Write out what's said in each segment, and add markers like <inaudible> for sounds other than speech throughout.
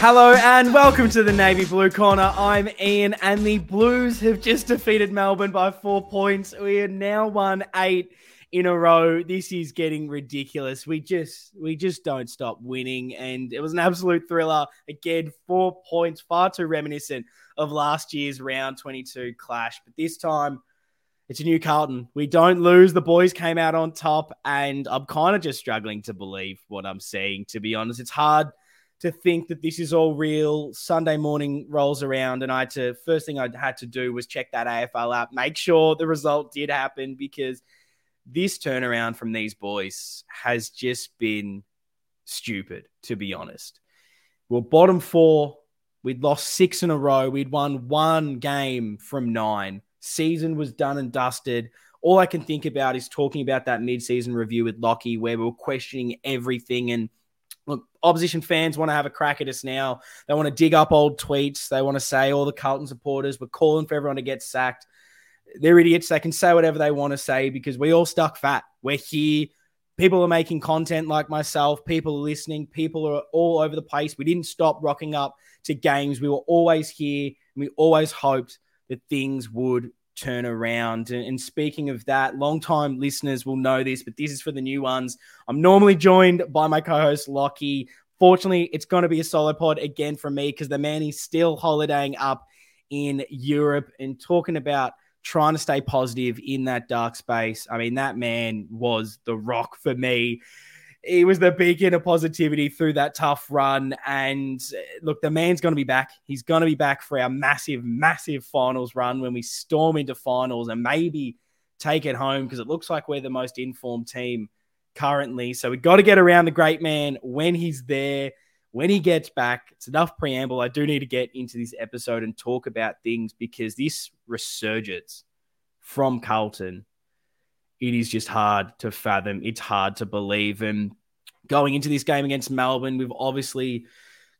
Hello and welcome to the Navy Blue Corner. I'm Ian, and the Blues have just defeated Melbourne by four points. We have now won eight in a row. This is getting ridiculous. We just we just don't stop winning, and it was an absolute thriller. Again, four points, far too reminiscent of last year's round 22 clash. But this time, it's a new Carlton. We don't lose. The boys came out on top, and I'm kind of just struggling to believe what I'm seeing. To be honest, it's hard to think that this is all real. Sunday morning rolls around, and I had to first thing I had to do was check that AFL app, make sure the result did happen because this turnaround from these boys has just been stupid, to be honest. We're bottom four. We'd lost six in a row. We'd won one game from nine. Season was done and dusted. All I can think about is talking about that mid-season review with Lockie, where we were questioning everything and opposition fans want to have a crack at us now. They want to dig up old tweets. They want to say all the Carlton supporters were calling for everyone to get sacked. They're idiots. They can say whatever they want to say because we all stuck fat. We're here. People are making content like myself. People are listening. People are all over the place. We didn't stop rocking up to games. We were always here. And we always hoped that things would turn around. And, and, speaking of that, long-time listeners will know this, but this is for the new ones. I'm normally joined by my co-host Lockie. Fortunately, it's going to be a solo pod again from me because the man is still holidaying up in Europe and talking about trying to stay positive in that dark space. I mean, that man was the rock for me he was the beacon of positivity through that tough run. And uh, look, the man's going to be back. He's going to be back for our massive, massive finals run when we storm into finals and maybe take it home because it looks like we're the most informed team currently. So we've got to get around the great man when he's there, when he gets back. It's enough preamble. I do need to get into this episode and talk about things because this resurgence from Carlton it is just hard to fathom. It's hard to believe. And going into this game against Melbourne, we've obviously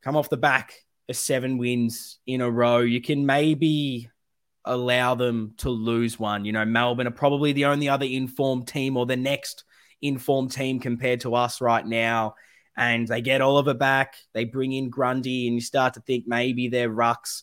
come off the back of seven wins in a row. You can maybe allow them to lose one. You know, Melbourne are probably the only other informed team or the next informed team compared to us right now. And they get Oliver back, they bring in Grundy, and you start to think maybe they're rucks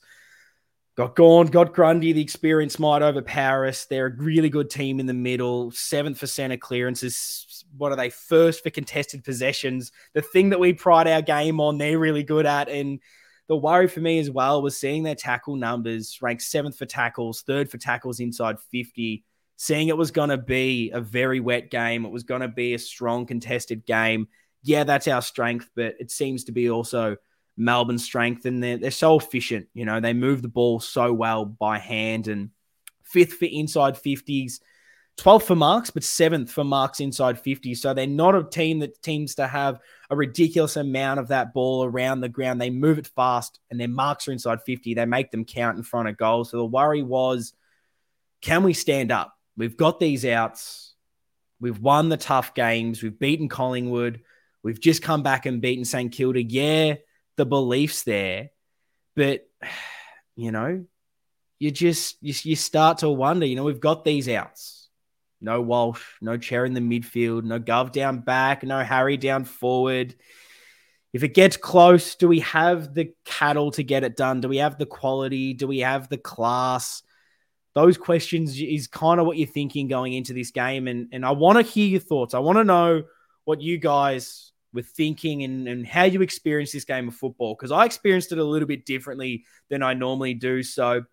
Got Gawn, got Grundy. The experience might overpower us. They're a really good team in the middle. Seventh for center clearances. What are they? First for contested possessions. The thing that we pride our game on, they're really good at. And the worry for me as well was seeing their tackle numbers ranked seventh for tackles, third for tackles inside 50. Seeing it was going to be a very wet game. It was going to be a strong contested game. Yeah, that's our strength, but it seems to be also Melbourne's strength, and they're, they're so efficient. You know, they move the ball so well by hand, and fifth for inside 50s, 12th for marks, but seventh for marks inside 50. So they're not a team that teams to have a ridiculous amount of that ball around the ground. They move it fast, and their marks are inside 50. They make them count in front of goals. So the worry was, can we stand up? We've got these outs. We've won the tough games. We've beaten Collingwood. We've just come back and beaten St Kilda. Yeah, the beliefs there, but you know, you just you, you start to wonder. You know, we've got these outs. No Walsh, no Cerra in the midfield, no Gov down back, no Harry down forward. If it gets close, do we have the cattle to get it done? Do we have the quality? Do we have the class? Those questions is kind of what you're thinking going into this game. And, and I want to hear your thoughts. I want to know what you guys with thinking and, and how you experience this game of football because I experienced it a little bit differently than I normally do. So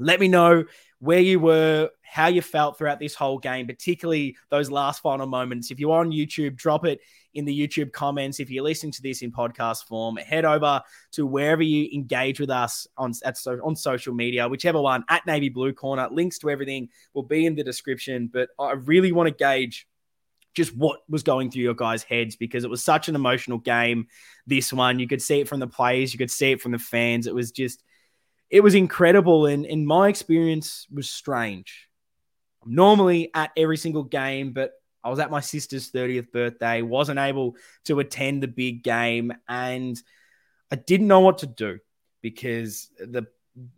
let me know where you were, how you felt throughout this whole game, particularly those last final moments. If you're on YouTube, drop it in the YouTube comments. If you're listening to this in podcast form, head over to wherever you engage with us on at on social media, whichever one at Navy Blue Corner. Links to everything will be in the description. But I really want to gauge just what was going through your guys' heads because it was such an emotional game. This one, you could see it from the players, you could see it from the fans. It was just, it was incredible. And in my experience, was strange. I'm normally at every single game, but I was at my sister's 30th birthday, wasn't able to attend the big game, and I didn't know what to do because the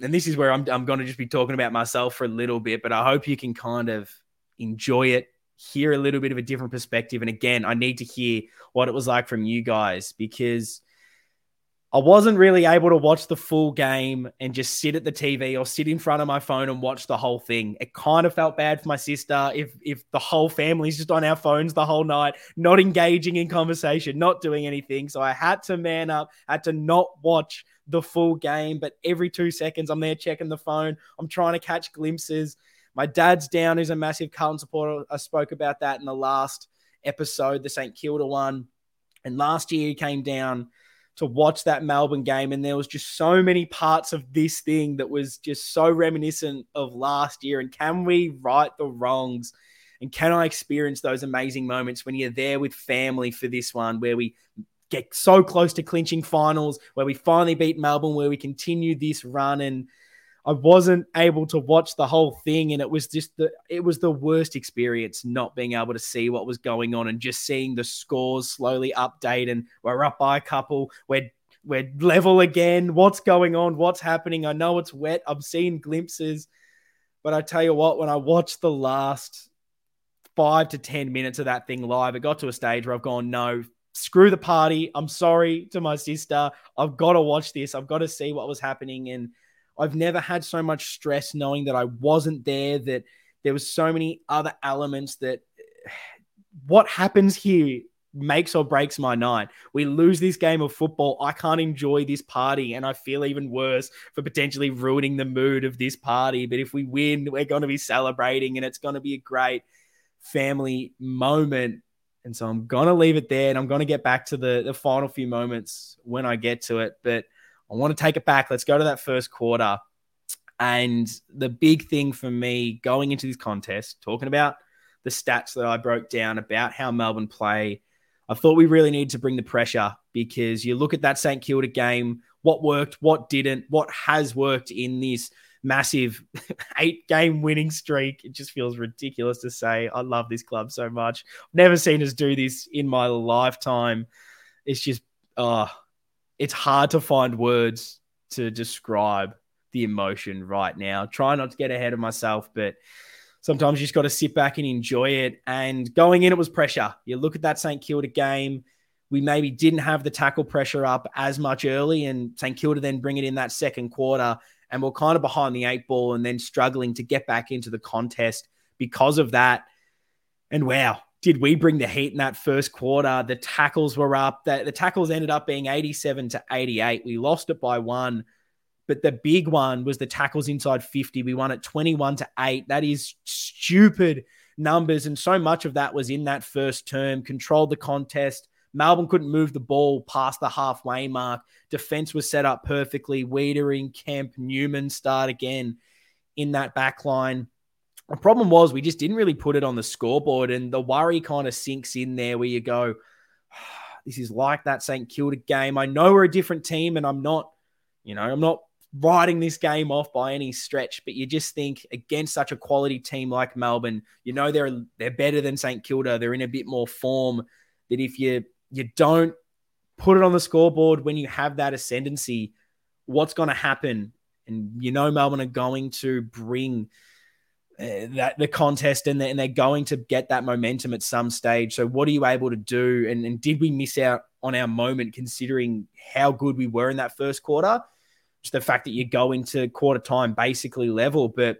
and this is where I'm, I'm going to just be talking about myself for a little bit, but I hope you can kind of enjoy it hear a little bit of a different perspective. And again, I need to hear what it was like from you guys because I wasn't really able to watch the full game and just sit at the TV or sit in front of my phone and watch the whole thing. It kind of felt bad for my sister if if the whole family's just on our phones the whole night, not engaging in conversation, not doing anything. So I had to man up, had to not watch the full game, but every 2 seconds I'm there checking the phone. I'm trying to catch glimpses. My dad's down who's a massive Carlton supporter. I spoke about that in the last episode, the St Kilda one. And last year he came down to watch that Melbourne game. And there was just so many parts of this thing that was just so reminiscent of last year. And can we right the wrongs? And can I experience those amazing moments when you're there with family for this one, where we get so close to clinching finals, where we finally beat Melbourne, where we continue this run and I wasn't able to watch the whole thing, and it was just the it was the worst experience not being able to see what was going on and just seeing the scores slowly update. And we're up by a couple. We're we're level again. What's going on? What's happening? I know it's wet. I've seen glimpses, but I tell you what, when I watched the last five to ten minutes of that thing live, it got to a stage where I've gone, no, screw the party. I'm sorry to my sister. I've got to watch this. I've got to see what was happening and I've never had so much stress knowing that I wasn't there, that there was so many other elements that <sighs> what happens here makes or breaks my night. We lose this game of football. I can't enjoy this party. And I feel even worse for potentially ruining the mood of this party. But if we win, we're going to be celebrating and it's going to be a great family moment. And so I'm going to leave it there and I'm going to get back to the, the final few moments when I get to it. But I want to take it back. Let's go to that first quarter. And the big thing for me going into this contest, talking about the stats that I broke down about how Melbourne play, I thought we really need to bring the pressure because you look at that St Kilda game, what worked, what didn't, what has worked in this massive <laughs> eight game winning streak. It just feels ridiculous to say. I love this club so much. Never seen us do this in my lifetime. It's just, oh, it's hard to find words to describe the emotion right now. Try not to get ahead of myself, but sometimes you just got to sit back and enjoy it. And going in, it was pressure. You look at that St. Kilda game. We maybe didn't have the tackle pressure up as much early, and St. Kilda then bring it in that second quarter, and we're kind of behind the eight ball and then struggling to get back into the contest because of that. And wow, did we bring the heat in that first quarter? The tackles were up. The, the tackles ended up being 87 to 88. We lost it by one. But the big one was the tackles inside 50. We won it 21 to 8. That is stupid numbers. And so much of that was in that first term, controlled the contest. Melbourne couldn't move the ball past the halfway mark. Defense was set up perfectly. Weitering, Kemp, Newman start again in that back line. The problem was we just didn't really put it on the scoreboard, and the worry kind of sinks in there where you go, ah, "This is like that St Kilda game." I know we're a different team, and I'm not, you know, I'm not writing this game off by any stretch, but you just think against such a quality team like Melbourne, you know they're they're better than St Kilda. They're in a bit more form. That if you you don't put it on the scoreboard when you have that ascendancy, what's going to happen? And you know Melbourne are going to bring Uh, that the contest and, and they're going to get that momentum at some stage. So, what are you able to do? And, and did we miss out on our moment considering how good we were in that first quarter? Just the fact that you go into quarter time basically level, but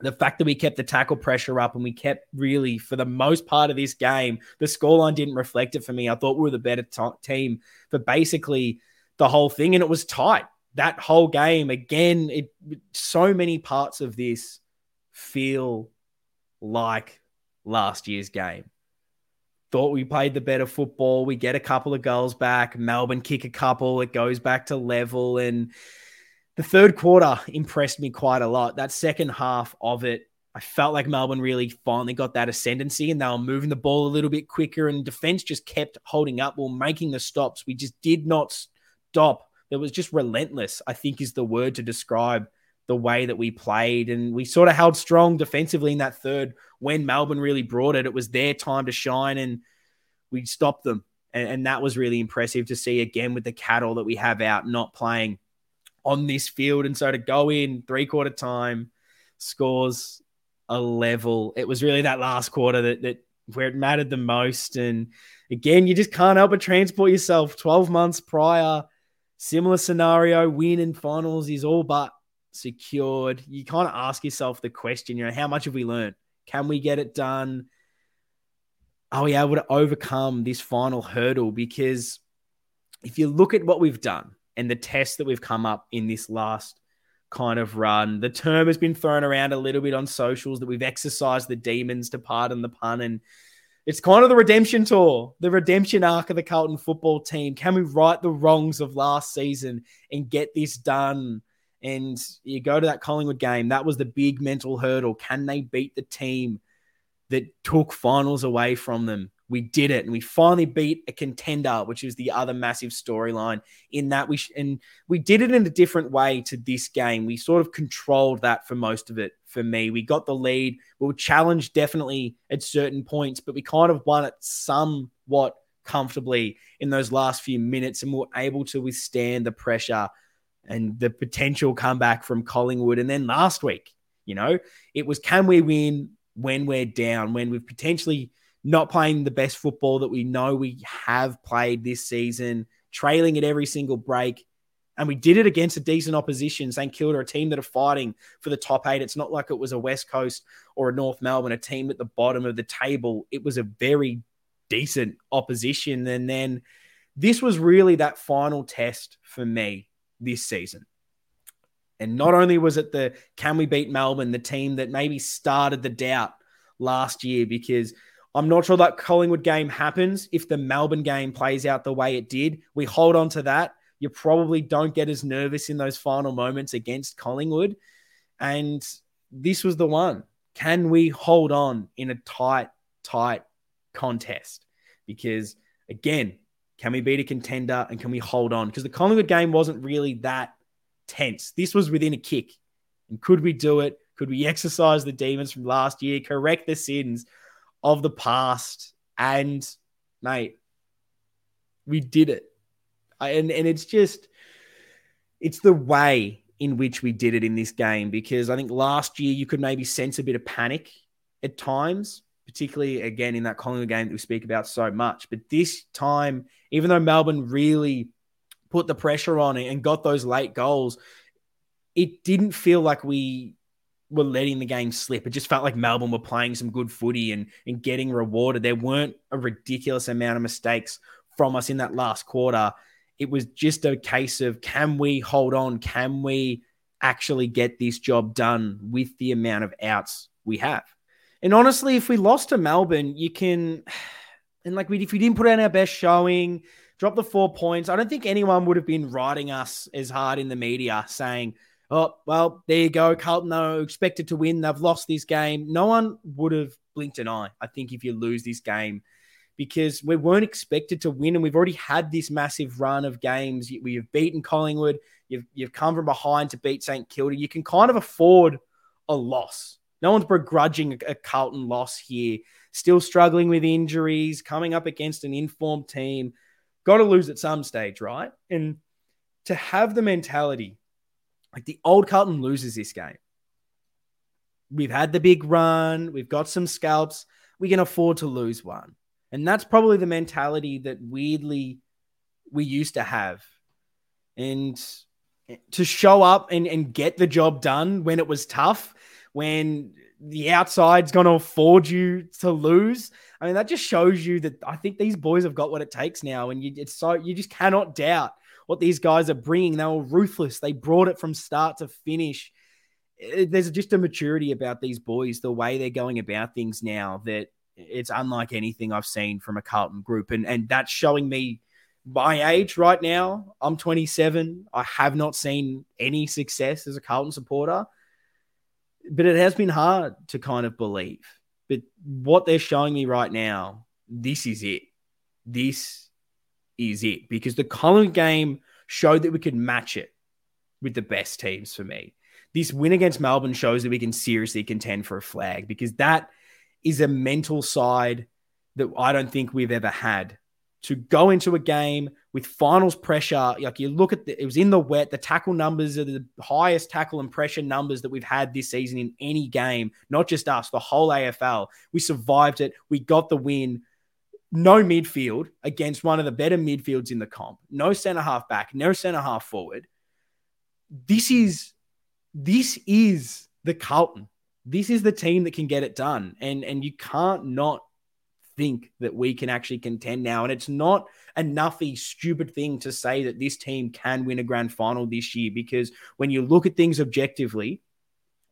the fact that we kept the tackle pressure up and we kept really, for the most part of this game, the scoreline didn't reflect it for me. I thought we were the better t- team for basically the whole thing, and it was tight. That whole game, again, it so many parts of this feel like last year's game. Thought we played the better football. We get a couple of goals back. Melbourne kick a couple. It goes back to level. And the third quarter impressed me quite a lot. That second half of it, I felt like Melbourne really finally got that ascendancy and they were moving the ball a little bit quicker. And defense just kept holding up while making the stops. We just did not stop. It was just relentless, I think is the word to describe the way that we played. And we sort of held strong defensively in that third when Melbourne really brought it. It was their time to shine and we stopped them. And, and that was really impressive to see again with the cattle that we have out not playing on this field. And so to go in three quarter time, scores a level. It was really that last quarter that, that where it mattered the most. And again, you just can't help but transport yourself 12 months prior Similar scenario, win in finals is all but secured. You kind of ask yourself the question, you know, how much have we learned? Can we get it done? Are we able to overcome this final hurdle? Because if you look at what we've done and the tests that we've come up in this last kind of run, the term has been thrown around a little bit on socials that we've exercised the demons, to pardon the pun. And it's kind of the redemption tour, the redemption arc of the Carlton football team. Can we right the wrongs of last season and get this done? And you go to that Collingwood game, that was the big mental hurdle. Can they beat the team that took finals away from them? We did it, and we finally beat a contender, which is the other massive storyline. In that we sh- and we did it in a different way to this game. We sort of controlled that for most of it. For me, we got the lead. We were challenged definitely at certain points, but we kind of won it somewhat comfortably in those last few minutes, and we were able to withstand the pressure and the potential comeback from Collingwood. And then last week, you know, it was can we win when we're down, when we've potentially not playing the best football that we know we have played this season, trailing at every single break. And we did it against a decent opposition, St Kilda, a team that are fighting for the top eight. It's not like it was a West Coast or a North Melbourne, a team at the bottom of the table. It was a very decent opposition. And then this was really that final test for me this season. And not only was it the can we beat Melbourne, the team that maybe started the doubt last year, because I'm not sure that Collingwood game happens if the Melbourne game plays out the way it did. We hold on to that. You probably don't get as nervous in those final moments against Collingwood. And this was the one. Can we hold on in a tight, tight contest? Because again, can we beat a contender and can we hold on? Because the Collingwood game wasn't really that tense. This was within a kick. And could we do it? Could we exercise the demons from last year, correct the sins of the past? And, mate, we did it. And, and it's just, it's the way in which we did it in this game because I think last year you could maybe sense a bit of panic at times particularly again in that Collingwood game that we speak about so much. But this time, even though Melbourne really put the pressure on it and got those late goals, it didn't feel like we were letting the game slip. It just felt like Melbourne were playing some good footy and, and getting rewarded. There weren't a ridiculous amount of mistakes from us in that last quarter. It was just a case of can we hold on? Can we actually get this job done with the amount of outs we have? And honestly, if we lost to Melbourne, you can, <sighs> and like we, if we didn't put in our best showing, drop the four points, I don't think anyone would have been writing us as hard in the media saying, oh, well, there you go. Carlton are expected to win. They've lost this game. No one would have blinked an eye, I think, if you lose this game because we weren't expected to win. And we've already had this massive run of games. We've beaten Collingwood. You've, you've come from behind to beat St. Kilda. You can kind of afford a loss. No one's begrudging a Carlton loss here. Still struggling with injuries, coming up against an informed team. Got to lose at some stage, right? And to have the mentality, like the old Carlton loses this game. We've had the big run, we've got some scalps, we can afford to lose one. And that's probably the mentality that weirdly we used to have. And to show up and, and get the job done when it was tough when the outside's going to afford you to lose. I mean, that just shows you that I think these boys have got what it takes now, and you, it's so you just cannot doubt what these guys are bringing. They were ruthless. They brought it from start to finish. Eh, there's just a maturity about these boys, the way they're going about things now that it's unlike anything I've seen from a Carlton group, and and that's showing me my age right now. I'm 27. I have not seen any success as a Carlton supporter but it has been hard to kind of believe. But what they're showing me right now, this is it. This is it because the Collingwood game showed that we could match it with the best teams for me. This win against Melbourne shows that we can seriously contend for a flag because that is a mental side that I don't think we've ever had to go into a game with finals pressure. Like you look at the, it was in the wet. The tackle numbers are the highest tackle and pressure numbers that we've had this season in any game, not just us, the whole AFL. We survived it. We got the win no midfield against one of the better midfields in the comp, no center half back, no center half forward. This is this is the Carlton. This is the team that can get it done. And and you can't not think that we can actually contend now. And it's not a nuffy, stupid thing to say that this team can win a grand final this year because when you look at things objectively,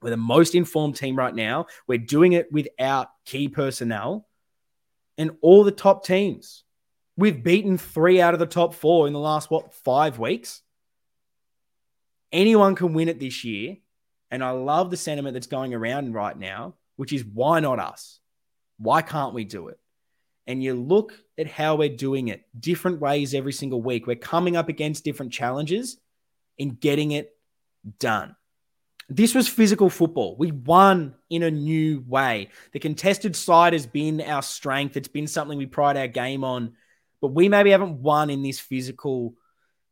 we're the most informed team right now. We're doing it without key personnel and all the top teams. We've beaten three out of the top four in the last, what, five weeks? Anyone can win it this year. And I love the sentiment that's going around right now, which is why not us? Why can't we do it? And you look at how we're doing it different ways every single week. We're coming up against different challenges and getting it done. This was physical football. We won in a new way. The contested side has been our strength. It's been something we pride our game on, but we maybe haven't won in this physical,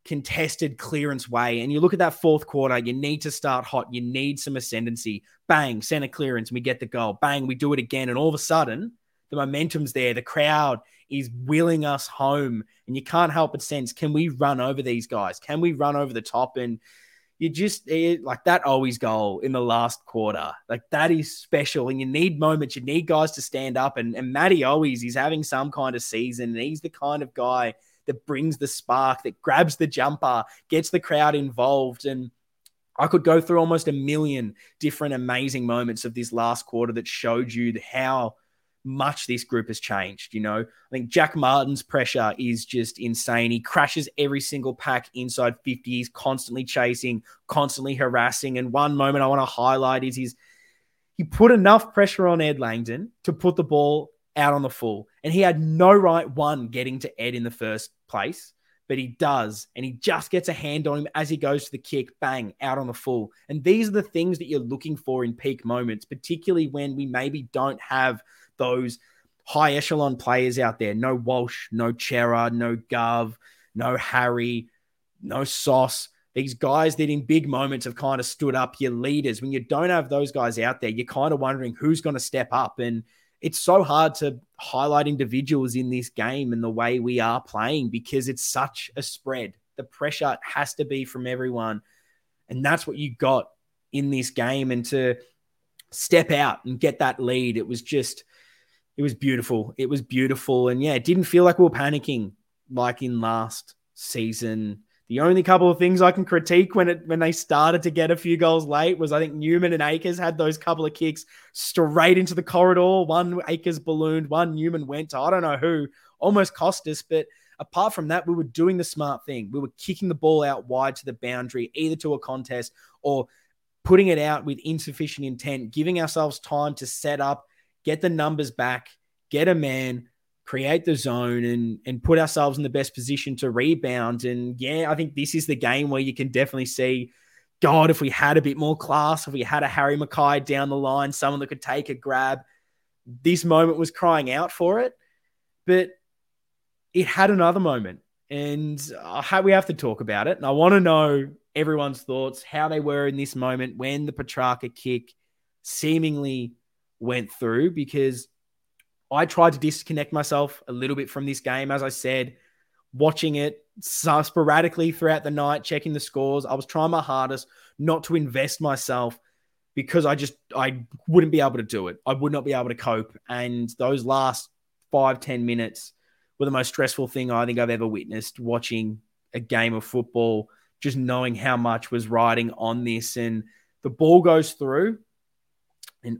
contested clearance way. And you look at that fourth quarter, you need to start hot. You need some ascendancy. Bang, center clearance, and we get the goal. Bang, we do it again. And all of a sudden, the momentum's there. The crowd is willing us home. And you can't help but sense can we run over these guys? Can we run over the top? And you just it, like that Owies goal in the last quarter. Like that is special. And you need moments, you need guys to stand up. And, and Matty Owies he's having some kind of season. And he's the kind of guy that brings the spark, that grabs the jumper, gets the crowd involved. And I could go through almost a million different amazing moments of this last quarter that showed you how much this group has changed. You know, I think Jack Martin's pressure is just insane. He crashes every single pack inside 50. He's constantly chasing, constantly harassing. And one moment I want to highlight is his he put enough pressure on Ed Langdon to put the ball out on the full. And he had no right one getting to Ed in the first place, but he does. And he just gets a hand on him as he goes to the kick, bang, out on the full. And these are the things that you're looking for in peak moments, particularly when we maybe don't have those high echelon players out there. No Walsh, no Cerra, no Gov, no Harry, no Sauce. These guys that in big moments have kind of stood up, your leaders. When you don't have those guys out there, you're kind of wondering who's going to step up. And it's so hard to highlight individuals in this game and the way we are playing because it's such a spread. The pressure has to be from everyone. And that's what you got in this game. And to step out and get that lead, it was just it was beautiful. It was beautiful. And yeah, it didn't feel like we were panicking like in last season. The only couple of things I can critique when it when they started to get a few goals late was I think Newman and Acres had those couple of kicks straight into the corridor. One Acres ballooned, one Newman went to I don't know who, almost cost us. But apart from that, we were doing the smart thing. We were kicking the ball out wide to the boundary, either to a contest or putting it out with insufficient intent, giving ourselves time to set up get the numbers back, get a man, create the zone, and and put ourselves in the best position to rebound. And yeah, I think this is the game where you can definitely see. God, if we had a bit more class, if we had a Harry McKay down the line, someone that could take a grab, this moment was crying out for it. But it had another moment, and we have to talk about it. And I want to know everyone's thoughts, how they were in this moment when the Petracca kick seemingly went through because I tried to disconnect myself a little bit from this game. As I said, watching it sporadically throughout the night, checking the scores. I was trying my hardest not to invest myself because I just I wouldn't be able to do it. I would not be able to cope. And those last five ten minutes were the most stressful thing I think I've ever witnessed watching a game of football, just knowing how much was riding on this. And the ball goes through, and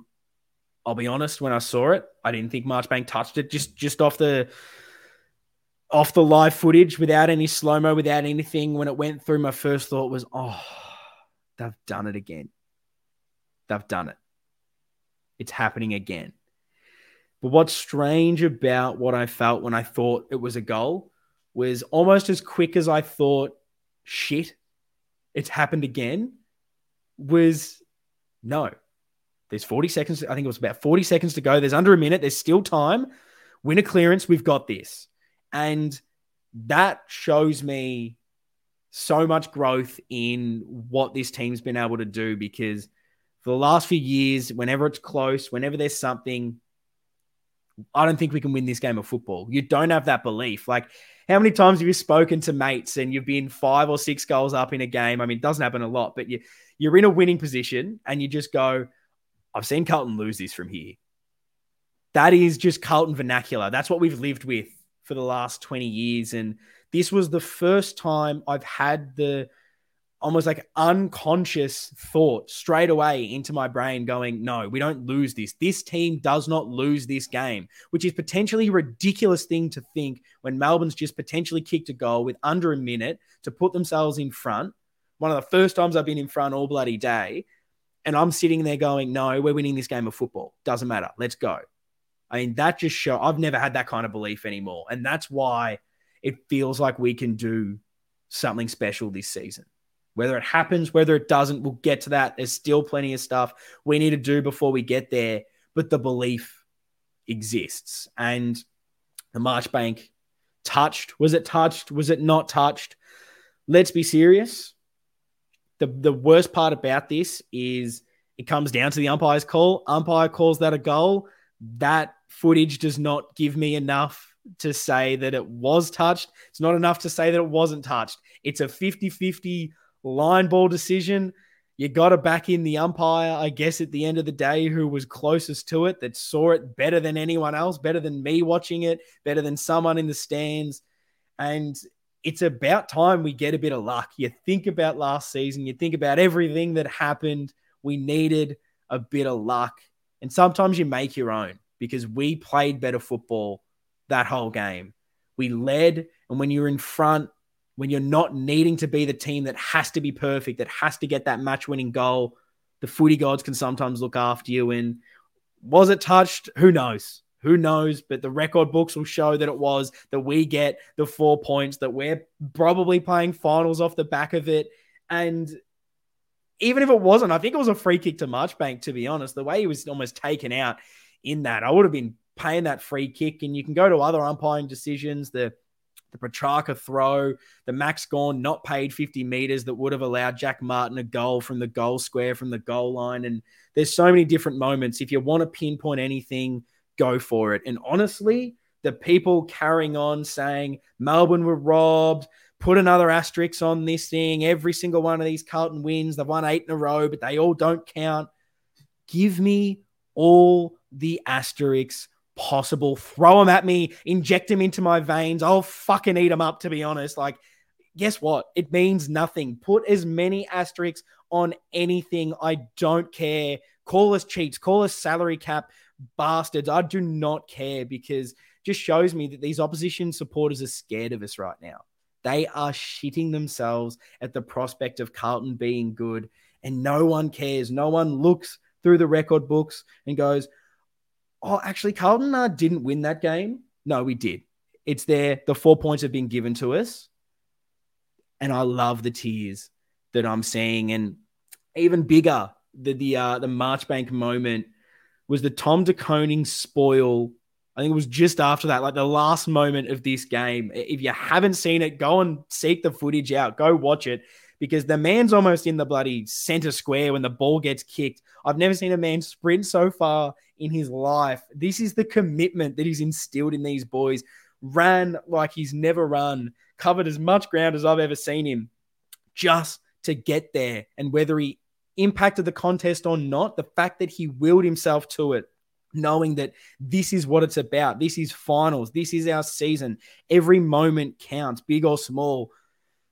I'll be honest, when I saw it, I didn't think Marchbank touched it just just off the off the live footage without any slow mo, without anything. When it went through, my first thought was, oh, they've done it again. They've done it. It's happening again. But what's strange about what I felt when I thought it was a goal was almost as quick as I thought, shit, it's happened again, was no, there's 40 seconds. I think it was about 40 seconds to go. There's under a minute. There's still time. Win a clearance. We've got this. And that shows me so much growth in what this team's been able to do because for the last few years, whenever it's close, whenever there's something, I don't think we can win this game of football. You don't have that belief. Like, how many times have you spoken to mates and you've been five or six goals up in a game? I mean, it doesn't happen a lot, but you you're in a winning position and you just go, I've seen Carlton lose this from here. That is just Carlton vernacular. That's what we've lived with for the last 20 years. And this was the first time I've had the almost like unconscious thought straight away into my brain going, no, we don't lose this. This team does not lose this game, which is potentially a ridiculous thing to think when Melbourne's just potentially kicked a goal with under a minute to put themselves in front. One of the first times I've been in front all bloody day. And I'm sitting there going, no, we're winning this game of football. Doesn't matter. Let's go. I mean, that just show I've never had that kind of belief anymore. And that's why it feels like we can do something special this season. Whether it happens, whether it doesn't, we'll get to that. There's still plenty of stuff we need to do before we get there, but the belief exists. And the Marchbank touched. Was it touched? Was it not touched? Let's be serious. The, the worst part about this is it comes down to the umpire's call. Umpire calls that a goal. That footage does not give me enough to say that it was touched. It's not enough to say that it wasn't touched. It's a 50 50 line ball decision. You got to back in the umpire, I guess, at the end of the day, who was closest to it, that saw it better than anyone else, better than me watching it, better than someone in the stands. And it's about time we get a bit of luck. You think about last season, you think about everything that happened. We needed a bit of luck. And sometimes you make your own because we played better football that whole game. We led, and when you're in front, when you're not needing to be the team that has to be perfect, that has to get that match winning goal, the footy gods can sometimes look after you. And was it touched? Who knows? Who knows? But the record books will show that it was, that we get the four points, that we're probably playing finals off the back of it. And even if it wasn't, I think it was a free kick to Marchbank, to be honest. The way he was almost taken out in that, I would have been paying that free kick. And you can go to other umpiring decisions, the the Petracca throw, the Max Gawn not paid 50 meters that would have allowed Jack Martin a goal from the goal square, from the goal line. And there's so many different moments. If you want to pinpoint anything, go for it. And honestly, the people carrying on saying Melbourne were robbed, put another asterisk on this thing. Every single one of these Carlton wins, they've won eight in a row, but they all don't count. Give me all the asterisks possible. Throw them at me, inject them into my veins. I'll fucking eat them up, to be honest. Like, guess what? It means nothing. Put as many asterisks on anything. I don't care. Call us cheats, call us salary cap bastards. I do not care because just shows me that these opposition supporters are scared of us right now. They are shitting themselves at the prospect of Carlton being good, and no one cares. No one looks through the record books and goes, oh, actually, Carlton uh, didn't win that game. No, we did. It's there. The four points have been given to us. And I love the tears that I'm seeing. And even bigger, the the uh, the Marchbank moment was the Tom De Koning spoil. I think it was just after that, like the last moment of this game. If you haven't seen it, go and seek the footage out. Go watch it because the man's almost in the bloody center square when the ball gets kicked. I've never seen a man sprint so far in his life. This is the commitment that he's instilled in these boys. Ran like he's never run, covered as much ground as I've ever seen him just to get there. And whether he impacted the contest or not, the fact that he willed himself to it, knowing that this is what it's about. This is finals. This is our season. Every moment counts, big or small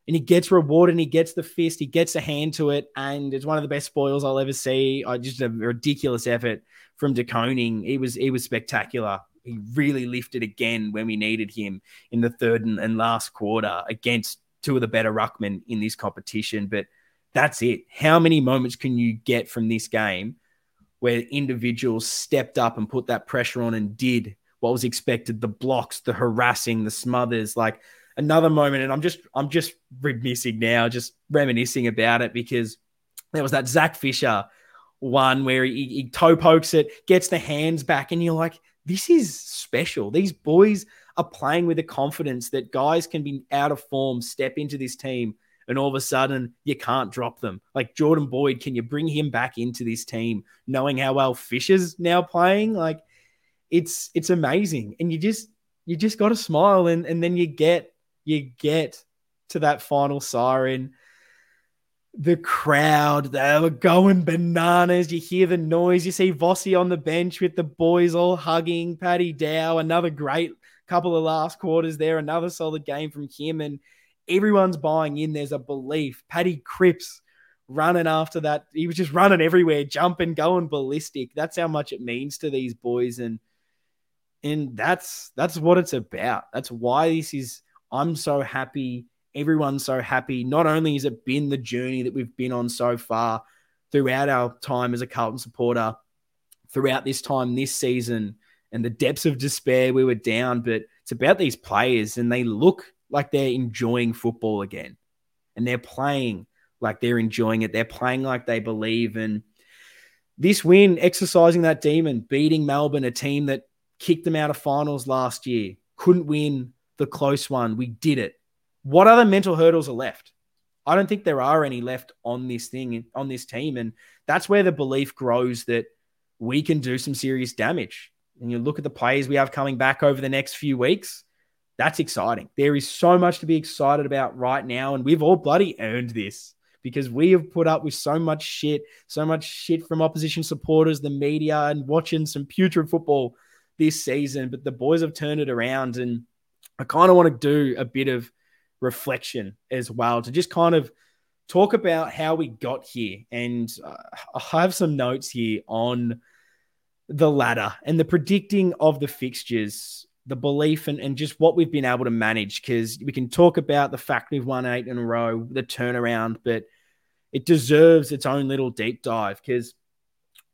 and he gets rewarded and he gets the fist, he gets a hand to it, and it's one of the best spoils I'll ever see. I just a ridiculous effort from De Koning. He was he was spectacular. He really lifted again when we needed him in the third and, and last quarter against two of the better ruckmen in this competition. But that's it. How many moments can you get from this game where individuals stepped up and put that pressure on and did what was expected? The blocks, the harassing, the smothers, like another moment, and I'm just I'm just reminiscing now, just reminiscing about it because there was that Zac Fisher one where he, he toe pokes it, gets the hands back, and you're like, this is special. These boys are playing with the confidence that guys can be out of form, step into this team, and all of a sudden you can't drop them. Like Jordan Boyd, can you bring him back into this team, knowing how well Fisher's now playing? Like it's it's amazing. And you just you just got to smile and and then you get you get to that final siren the crowd, they were going bananas. You hear the noise. You see Vossi on the bench with the boys all hugging. Paddy Dow, another great couple of last quarters there. Another solid game from him. And everyone's buying in. There's a belief. Paddy Cripps running after that. He was just running everywhere, jumping, going ballistic. That's how much it means to these boys. And and that's that's what it's about. That's why this is I'm so happy everyone's so happy. Not only has it been the journey that we've been on so far throughout our time as a Carlton supporter, throughout this time this season, and the depths of despair we were down, but it's about these players and they look like they're enjoying football again. And they're playing like they're enjoying it. They're playing like they believe. And this win, exercising that demon, beating Melbourne, a team that kicked them out of finals last year, couldn't win the close one. We did it. What other mental hurdles are left? I don't think there are any left on this thing, on this team. And that's where the belief grows that we can do some serious damage. And you look at the players we have coming back over the next few weeks, that's exciting. There is so much to be excited about right now. And we've all bloody earned this because we have put up with so much shit, so much shit from opposition supporters, the media, and watching some putrid football this season. But the boys have turned it around. And I kind of want to do a bit of reflection as well to just kind of talk about how we got here. And uh, I have some notes here on the ladder and the predicting of the fixtures, the belief, and, and just what we've been able to manage. Because we can talk about the fact we've won eight in a row, the turnaround, but it deserves its own little deep dive. Because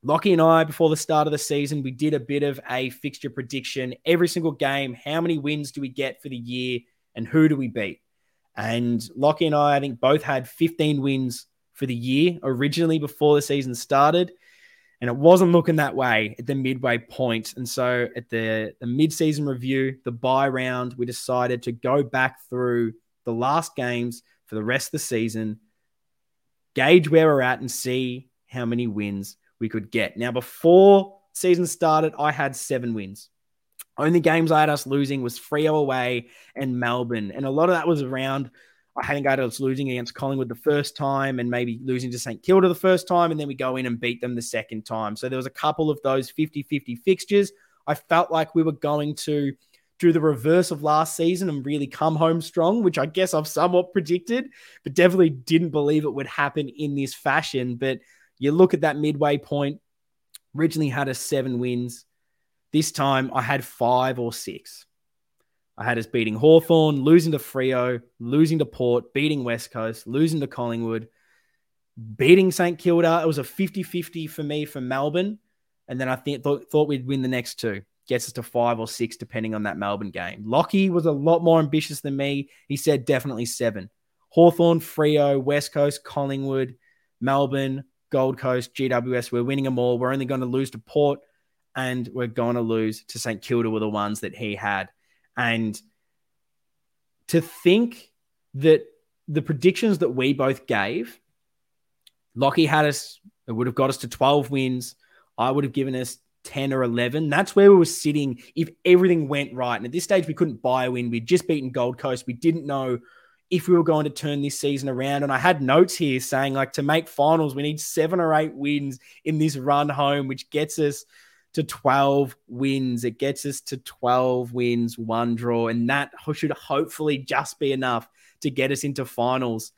Lockie and I, before the start of the season, we did a bit of a fixture prediction. Every single game, how many wins do we get for the year, and who do we beat? And Lockie and I, I think, both had 15 wins for the year originally before the season started. And it wasn't looking that way at the midway point. And so at the, the mid-season review, the buy round, we decided to go back through the last games for the rest of the season, gauge where we're at and see how many wins we could get. Now, before season started, I had seven wins. Only games I had us losing was Freo away and Melbourne. And a lot of that was around, I got us losing against Collingwood the first time and maybe losing to St Kilda the first time. And then we go in and beat them the second time. So there was a couple of those 50 50 fixtures. I felt like we were going to do the reverse of last season and really come home strong, which I guess I've somewhat predicted, but definitely didn't believe it would happen in this fashion. But you look at that midway point, originally had us seven wins this time I had five or six. I had us beating Hawthorn, losing to Freo, losing to Port, beating West Coast, losing to Collingwood, beating St Kilda. It was a 50 50 for me for Melbourne. And then I think, thought, thought we'd win the next two. Gets us to five or six, depending on that Melbourne game. Lockie was a lot more ambitious than me. He said definitely seven. Hawthorn, Freo, West Coast, Collingwood, Melbourne, Gold Coast, GWS. We're winning them all. We're only going to lose to Port and we're going to lose to St Kilda were the ones that he had. And to think that the predictions that we both gave, Lockie had us, it would have got us to 12 wins. I would have given us 10 or 11. That's where we were sitting if everything went right. And at this stage, we couldn't buy a win. We'd just beaten Gold Coast. We didn't know if we were going to turn this season around. And I had notes here saying, like, to make finals, we need seven or eight wins in this run home, which gets us to 12 wins. It gets us to 12 wins, one draw, and that should hopefully just be enough to get us into finals.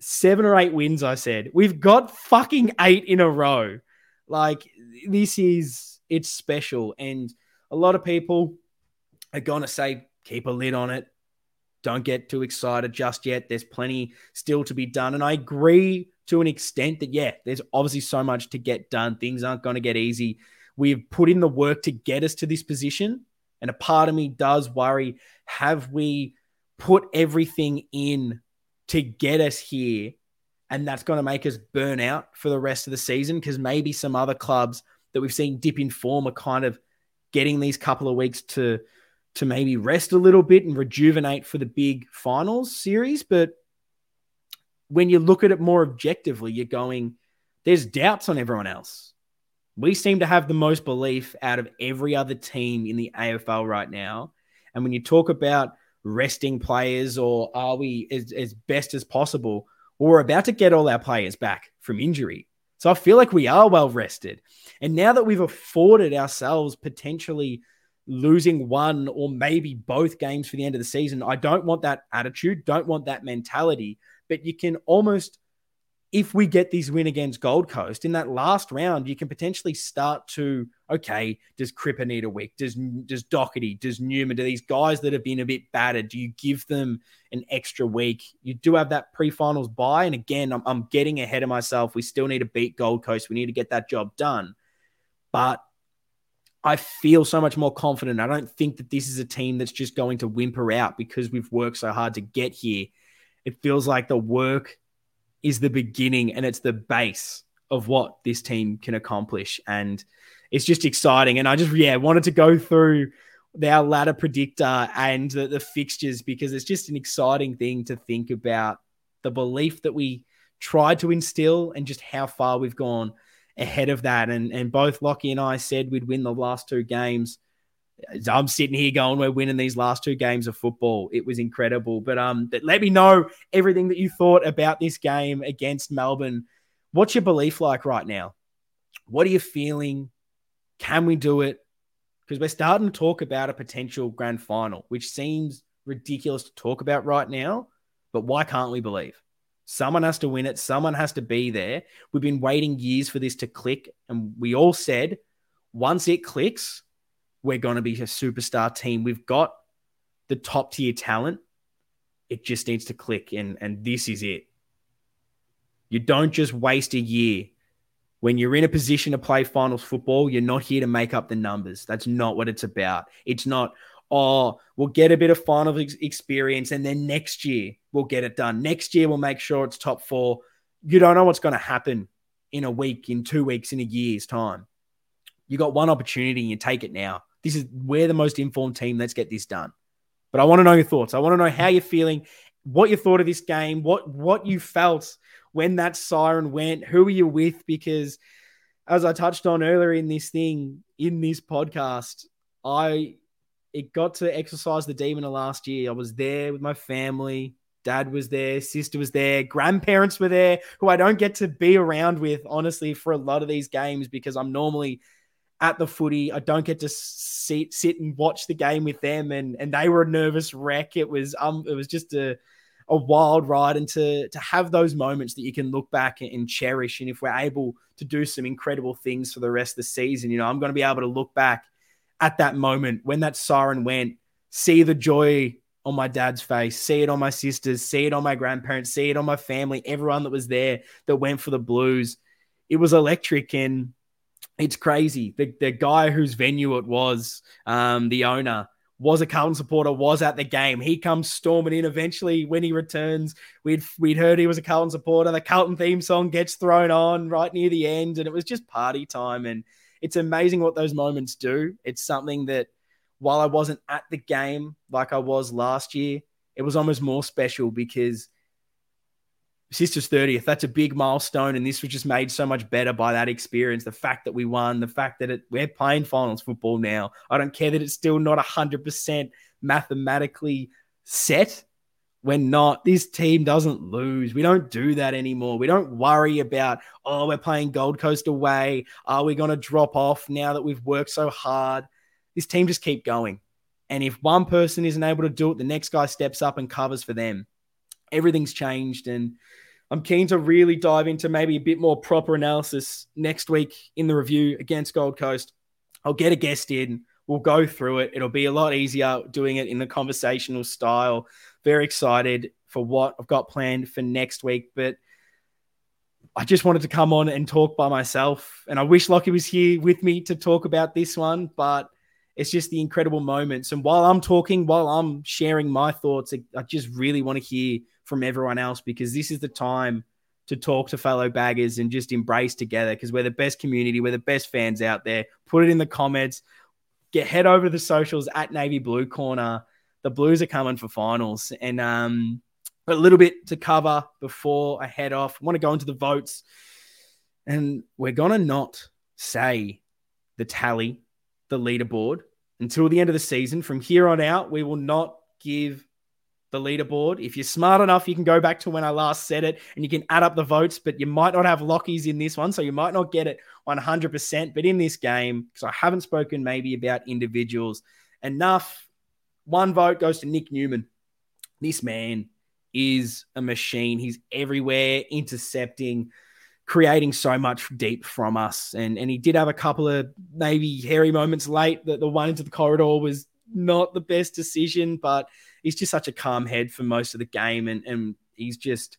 Seven or eight wins, I said. We've got fucking eight in a row. Like, this is, it's special. And a lot of people are going to say, keep a lid on it. Don't get too excited just yet. There's plenty still to be done. And I agree to an extent that, yeah, there's obviously so much to get done. Things aren't going to get easy We've put in the work to get us to this position. And a part of me does worry have we put everything in to get us here? And that's going to make us burn out for the rest of the season because maybe some other clubs that we've seen dip in form are kind of getting these couple of weeks to to maybe rest a little bit and rejuvenate for the big finals series. But when you look at it more objectively, you're going, there's doubts on everyone else We seem to have the most belief out of every other team in the AFL right now. And when you talk about resting players or are we as, as best as possible, well, we're about to get all our players back from injury. So I feel like we are well rested. And now that we've afforded ourselves potentially losing one or maybe both games for the end of the season, I don't want that attitude, don't want that mentality. But you can almost if we get this win against Gold Coast in that last round, you can potentially start to okay, does Cripper need a week? Does does Docherty, does Newman, do these guys that have been a bit battered, do you give them an extra week? You do have that pre-finals bye, and again, I'm, I'm getting ahead of myself. We still need to beat Gold Coast. We need to get that job done, but I feel so much more confident. I don't think that this is a team that's just going to whimper out because we've worked so hard to get here. It feels like the work is the beginning and it's the base of what this team can accomplish. And it's just exciting. And I just, yeah, wanted to go through our ladder predictor and the, the fixtures because it's just an exciting thing to think about the belief that we tried to instill and just how far we've gone ahead of that. And, and both Lockie and I said we'd win the last two games. I'm sitting here going, we're winning these last two games of football. It was incredible. But um, let me know everything that you thought about this game against Melbourne. What's your belief like right now? What are you feeling? Can we do it? Because we're starting to talk about a potential grand final, which seems ridiculous to talk about right now. But why can't we believe? Someone has to win it. Someone has to be there. We've been waiting years for this to click. And we all said once it clicks, we're going to be a superstar team. We've got the top tier talent. It just needs to click, and and this is it. You don't just waste a year. When you're in a position to play finals football, you're not here to make up the numbers. That's not what it's about. It's not, oh, we'll get a bit of final experience and then next year we'll get it done. Next year we'll make sure it's top four. You don't know what's going to happen in a week, in two weeks, in a year's time. You got one opportunity and you take it now. This is we're the most informed team. Let's get this done. But I want to know your thoughts. I want to know how you're feeling, what you thought of this game, what what you felt when that siren went, who were you with? Because as I touched on earlier in this thing, in this podcast, I it got to exercise the demon of last year. I was there with my family. Dad was there, sister was there, grandparents were there, who I don't get to be around with, honestly, for a lot of these games because I'm normally at the footy. I don't get to sit sit and watch the game with them, and and they were a nervous wreck. It was um it was just a a wild ride, and to to have those moments that you can look back and, cherish, and if we're able to do some incredible things for the rest of the season, you know, I'm going to be able to look back at that moment when that siren went, see the joy on my dad's face, see it on my sisters, see it on my grandparents, see it on my family, everyone that was there that went for the Blues. It was electric and it's crazy. The, the guy whose venue it was, um, the owner, was a Carlton supporter, was at the game. He comes storming in eventually when he returns. We'd we'd heard he was a Carlton supporter. The Carlton theme song gets thrown on right near the end, and it was just party time. And it's amazing what those moments do. It's something that while I wasn't at the game like I was last year, it was almost more special because sister's 30th. That's a big milestone. And this was just made so much better by that experience. The fact that we won, the fact that it, we're playing finals football now. I don't care that it's still not 100% mathematically set. We're not. This team doesn't lose. We don't do that anymore. We don't worry about, oh, we're playing Gold Coast away. Are we going to drop off now that we've worked so hard? This team just keep going. And if one person isn't able to do it, the next guy steps up and covers for them. Everything's changed. And I'm keen to really dive into maybe a bit more proper analysis next week in the review against Gold Coast. I'll get a guest in. We'll go through it. It'll be a lot easier doing it in the conversational style. Very excited for what I've got planned for next week. But I just wanted to come on and talk by myself. And I wish Lockie was here with me to talk about this one, but it's just the incredible moments. And while I'm talking, while I'm sharing my thoughts, I just really want to hear from everyone else because this is the time to talk to fellow baggers and just embrace together because we're the best community, we're the best fans out there. Put it in the comments. Get head over to the socials at Navy Blue Corner. The Blues are coming for finals, and um, a little bit to cover before I head off. I want to go into the votes, and we're gonna not say the tally, the leaderboard until the end of the season. From here on out, we will not give the leaderboard. If you're smart enough, you can go back to when I last said it and you can add up the votes, but you might not have Lockies in this one. So you might not get it 100%. But in this game, because I haven't spoken maybe about individuals enough, one vote goes to Nic Newman. This man is a machine. He's everywhere, intercepting, creating so much deep from us. And, and he did have a couple of maybe hairy moments late. That the one into the corridor was not the best decision, but he's just such a calm head for most of the game, and and he's just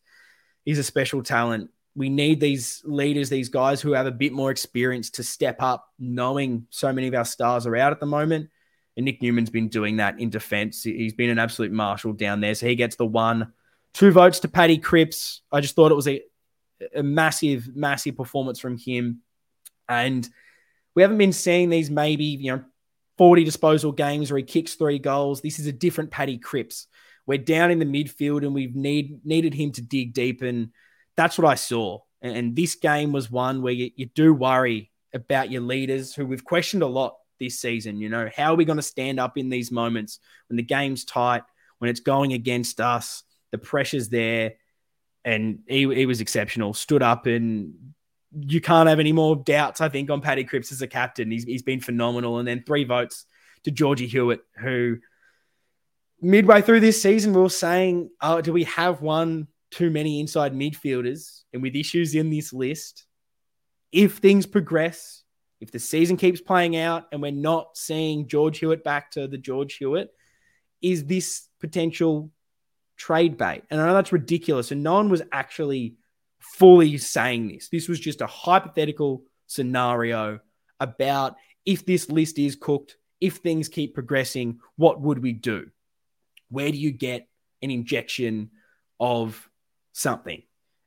he's a special talent. We need these leaders, these guys who have a bit more experience to step up, knowing so many of our stars are out at the moment. And Nic Newman's been doing that in defense. He's been an absolute marshal down there. So he gets the one, two votes to Paddy Cripps. I just thought it was a, a massive, massive performance from him. And we haven't been seeing these maybe, you know, 40 disposal games where he kicks three goals. This is a different Paddy Cripps. We're down in the midfield and we've need, needed him to dig deep. And that's what I saw. And, and this game was one where you, you do worry about your leaders who we've questioned a lot this season. You know, how are we going to stand up in these moments when the game's tight, when it's going against us, the pressure's there? And he, he was exceptional, stood up and you can't have any more doubts, I think, on Paddy Cripps as a captain. He's, he's been phenomenal. And then three votes to Georgie Hewett, who midway through this season, we were saying, oh, do we have one too many inside midfielders? And with issues in this list, if things progress, if the season keeps playing out and we're not seeing George Hewett back to the George Hewett, is this potential trade bait? And I know that's ridiculous. And no one was actually fully saying this. This was just a hypothetical scenario about if this list is cooked, if things keep progressing, what would we do? Where do you get an injection of something?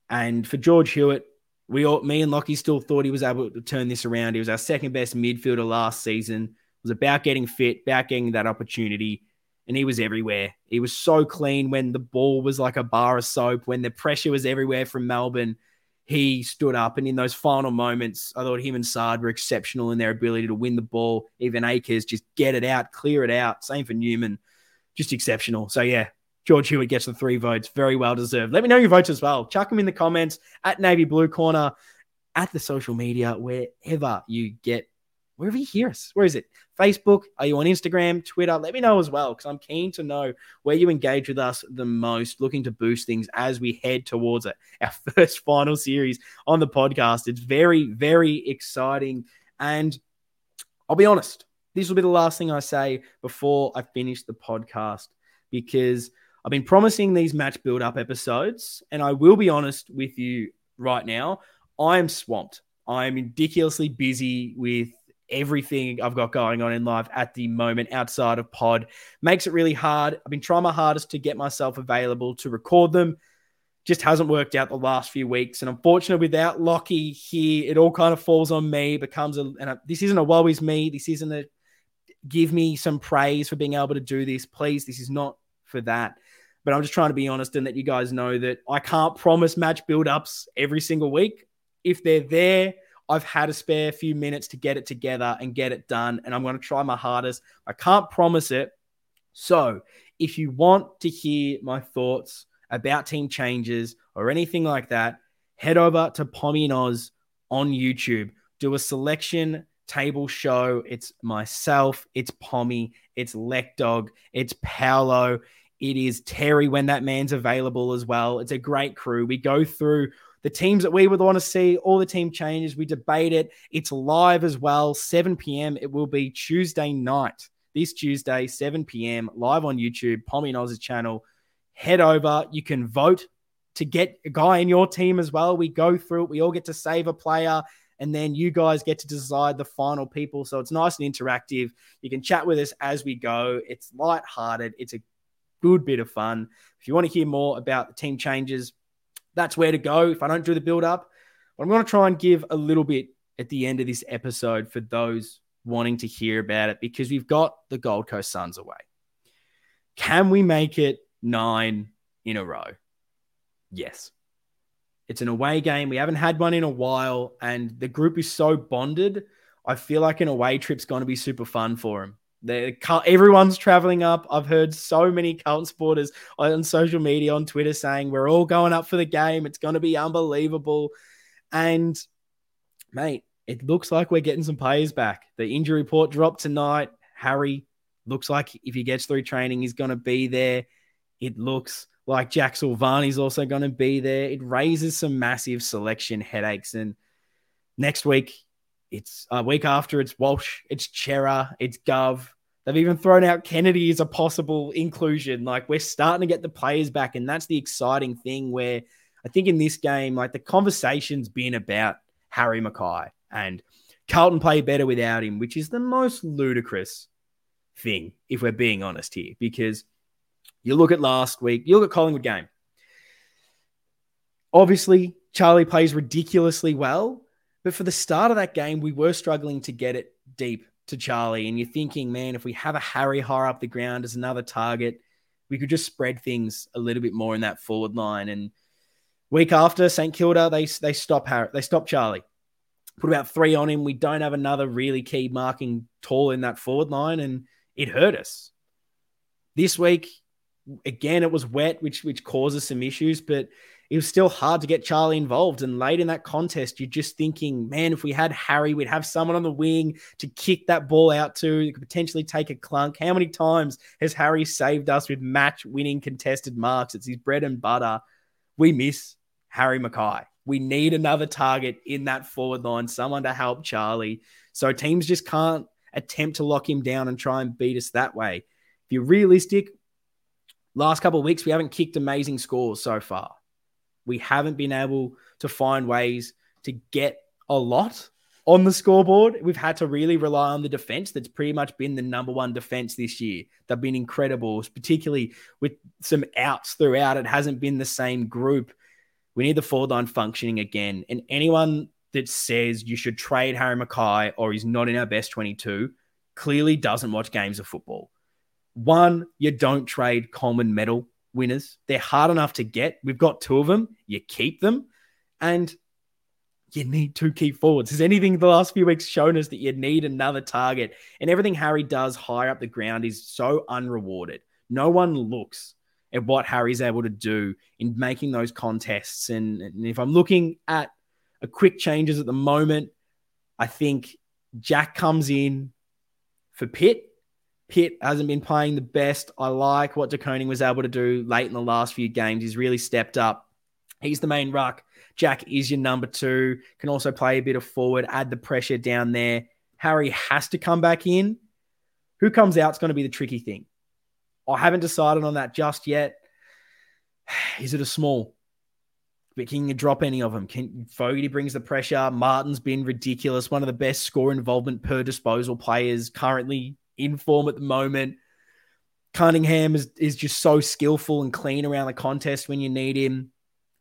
And for George Hewett, we all, me and Lockie still thought he was able to turn this around. He was our second best midfielder last season. It was about getting fit, about getting that opportunity and he was everywhere. He was so clean when the ball was like a bar of soap, when the pressure was everywhere from Melbourne. He stood up, and in those final moments, I thought him and Saad were exceptional in their ability to win the ball. Even Acres just get it out, clear it out. Same for Newman, just exceptional. So yeah, George Hewett gets the three votes, very well deserved. Let me know your votes as well. Chuck them in the comments at Navy Blue Corner, at the social media, wherever you get wherever you hear us. Where is it? Facebook? Are you on Instagram, Twitter? Let me know as well because I'm keen to know where you engage with us the most, looking to boost things as we head towards it. Our <laughs> first final series on the podcast. It's very, very exciting. And I'll be honest, this will be the last thing I say before I finish the podcast because I've been promising these match build up episodes. And I will be honest with you right now. I am swamped. I'm ridiculously busy with everything I've got going on in life at the moment outside of pod makes it really hard. I've been trying my hardest to get myself available to record them. Just hasn't worked out the last few weeks. And unfortunately, without Lockie here, it all kind of falls on me, becomes a, and this isn't a woe is me. This isn't a give me some praise for being able to do this. Please, this is not for that. But I'm just trying to be honest and let you guys know that I can't promise match build ups every single week. If they're there, I've had a spare few minutes to get it together and get it done, and I'm going to try my hardest. I can't promise it. So, if you want to hear my thoughts about team changes or anything like that, head over to Pommy and Oz on YouTube. Do a selection table show. It's myself, it's Pommy, it's Dog, it's Paolo, it is Terry when that man's available as well. It's a great crew. We go through the teams that we would want to see, all the team changes. We debate it. It's live as well, 7 p.m. It will be Tuesday night, this Tuesday, 7 p.m., live on YouTube, Pommy and Oz's channel. Head over. You can vote to get a guy in your team as well. We go through it. We all get to save a player and then you guys get to decide the final people. So it's nice and interactive. You can chat with us as we go. It's light-hearted. It's a good bit of fun. If you want to hear more about the team changes, that's where to go if I don't do the build up. But I'm going to try and give a little bit at the end of this episode for those wanting to hear about it because we've got the Gold Coast Suns away. Can we make it nine in a row? Yes. It's an away game. We haven't had one in a while, and the group is so bonded. I feel like an away trip's going to be super fun for them. Everyone's traveling up. I've heard so many Carlton supporters on social media, on Twitter, saying we're all going up for the game. It's going to be unbelievable. And, mate, it looks like we're getting some players back. The injury report dropped tonight. Harry looks like if he gets through training, he's going to be there. It looks like Jack Silvagni's also going to be there. It raises some massive selection headaches. And next week, it's a week after, it's Walsh, it's Cerra, it's Gov. They've even thrown out Kennedy as a possible inclusion. Like we're starting to get the players back, and that's the exciting thing. Where I think in this game, like the conversation's been about Harry McKay and Carlton play better without him, which is the most ludicrous thing, if we're being honest here, because you look at last week, you look at Collingwood game. Obviously, Charlie plays ridiculously well, but for the start of that game, we were struggling to get it deep to Charlie. And you're thinking, man, if we have a Harry higher up the ground as another target, we could just spread things a little bit more in that forward line. And week after St Kilda, they they stop Harry, they stop Charlie put about three on him. We don't have another really key marking tall in that forward line, and it hurt us. This week, again, it was wet, which which causes some issues, but it was still hard to get Charlie involved. And late in that contest, you're just thinking, man, if we had Harry, we'd have someone on the wing to kick that ball out to. You could potentially take a clunk. How many times has Harry saved us with match winning contested marks? It's his bread and butter. We miss Harry McKay. We need another target in that forward line, someone to help Charlie. So teams just can't attempt to lock him down and try and beat us that way. If you're realistic, last couple of weeks, we haven't kicked amazing scores so far. We haven't been able to find ways to get a lot on the scoreboard. We've had to really rely on the defense that's pretty much been the number one defense this year. They've been incredible, particularly with some outs throughout. It hasn't been the same group we need the forward line functioning again. And anyone that says you should trade Harry McKay or he's not in our best 22 clearly doesn't watch games of football. One, you don't trade Coleman medal winners. They're hard enough to get. We've got two of them. You keep them. And you need two key forwards. Has anything the last few weeks shown us that you need another target? And everything Harry does higher up the ground is so unrewarded. No one looks at what Harry's able to do in making those contests. And, and if I'm looking at a quick changes at the moment, I think Jack comes in for Pitt. Pitt hasn't been playing the best. I like what De Koning was able to do late in the last few games. He's really stepped up. He's the main ruck. Jack is your number two. Can also play a bit of forward, add the pressure down there. Harry has to come back in. Who comes out is going to be the tricky thing. I haven't decided on that just yet. <sighs> Is it a small? But can you drop any of them? Can Fogarty brings the pressure? Martin's been ridiculous. One of the best score involvement per disposal players currently in form at the moment. Cunningham is, is just so skillful and clean around the contest when you need him.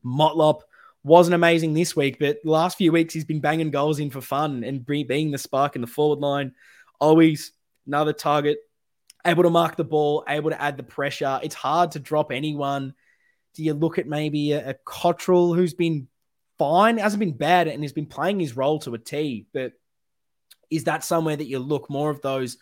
Motlop wasn't amazing this week, but the last few weeks he's been banging goals in for fun and being the spark in the forward line. Always another target able to mark the ball, able to add the pressure. It's hard to drop anyone. Do you look at maybe a, a Cottrell who's been fine, hasn't been bad, and has been playing his role to a T, but is that somewhere that you look more of those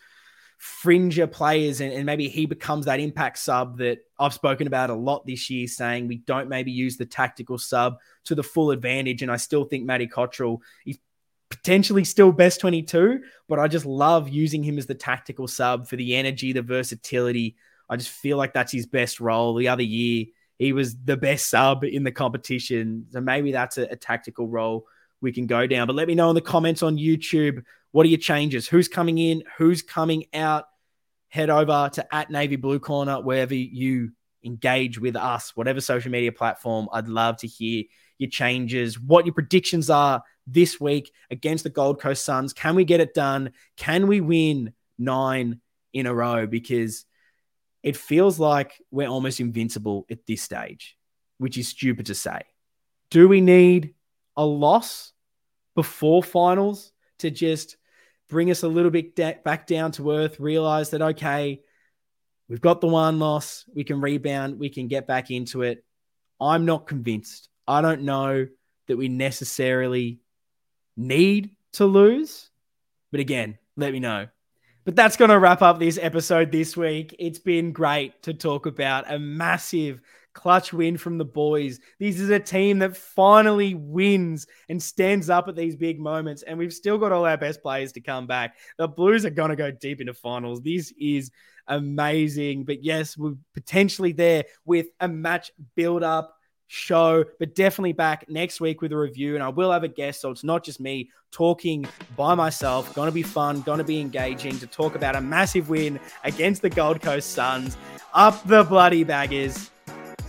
fringer players and, and, maybe he becomes that impact sub that I've spoken about a lot this year, saying we don't maybe use the tactical sub to the full advantage. And I still think Matty Cottrell is potentially still best 22, but I just love using him as the tactical sub for the energy, the versatility. I just feel like that's his best role. The other year, he was the best sub in the competition. So maybe that's a, a tactical role we can go down. But let me know in the comments on YouTube what are your changes? Who's coming in? Who's coming out? Head over to at Navy Blue Corner, wherever you engage with us, whatever social media platform. I'd love to hear your changes, what your predictions are this week against the Gold Coast Suns. Can we get it done? Can we win nine in a row? Because it feels like we're almost invincible at this stage, which is stupid to say. Do we need a loss before finals to just bring us a little bit de- back down to earth, realize that, okay, we've got the one loss, we can rebound, we can get back into it. I'm not convinced. I don't know that we necessarily need to lose. But again, let me know. But that's going to wrap up this episode this week. It's been great to talk about a massive clutch win from the boys. This is a team that finally wins and stands up at these big moments. And we've still got all our best players to come back. The Blues are going to go deep into finals. This is amazing. But yes, we're potentially there with a match build up show, but definitely back next week with a review. And I will have a guest, so it's not just me talking by myself. Going to be fun, going to be engaging to talk about a massive win against the Gold Coast Suns. Up the bloody baggers.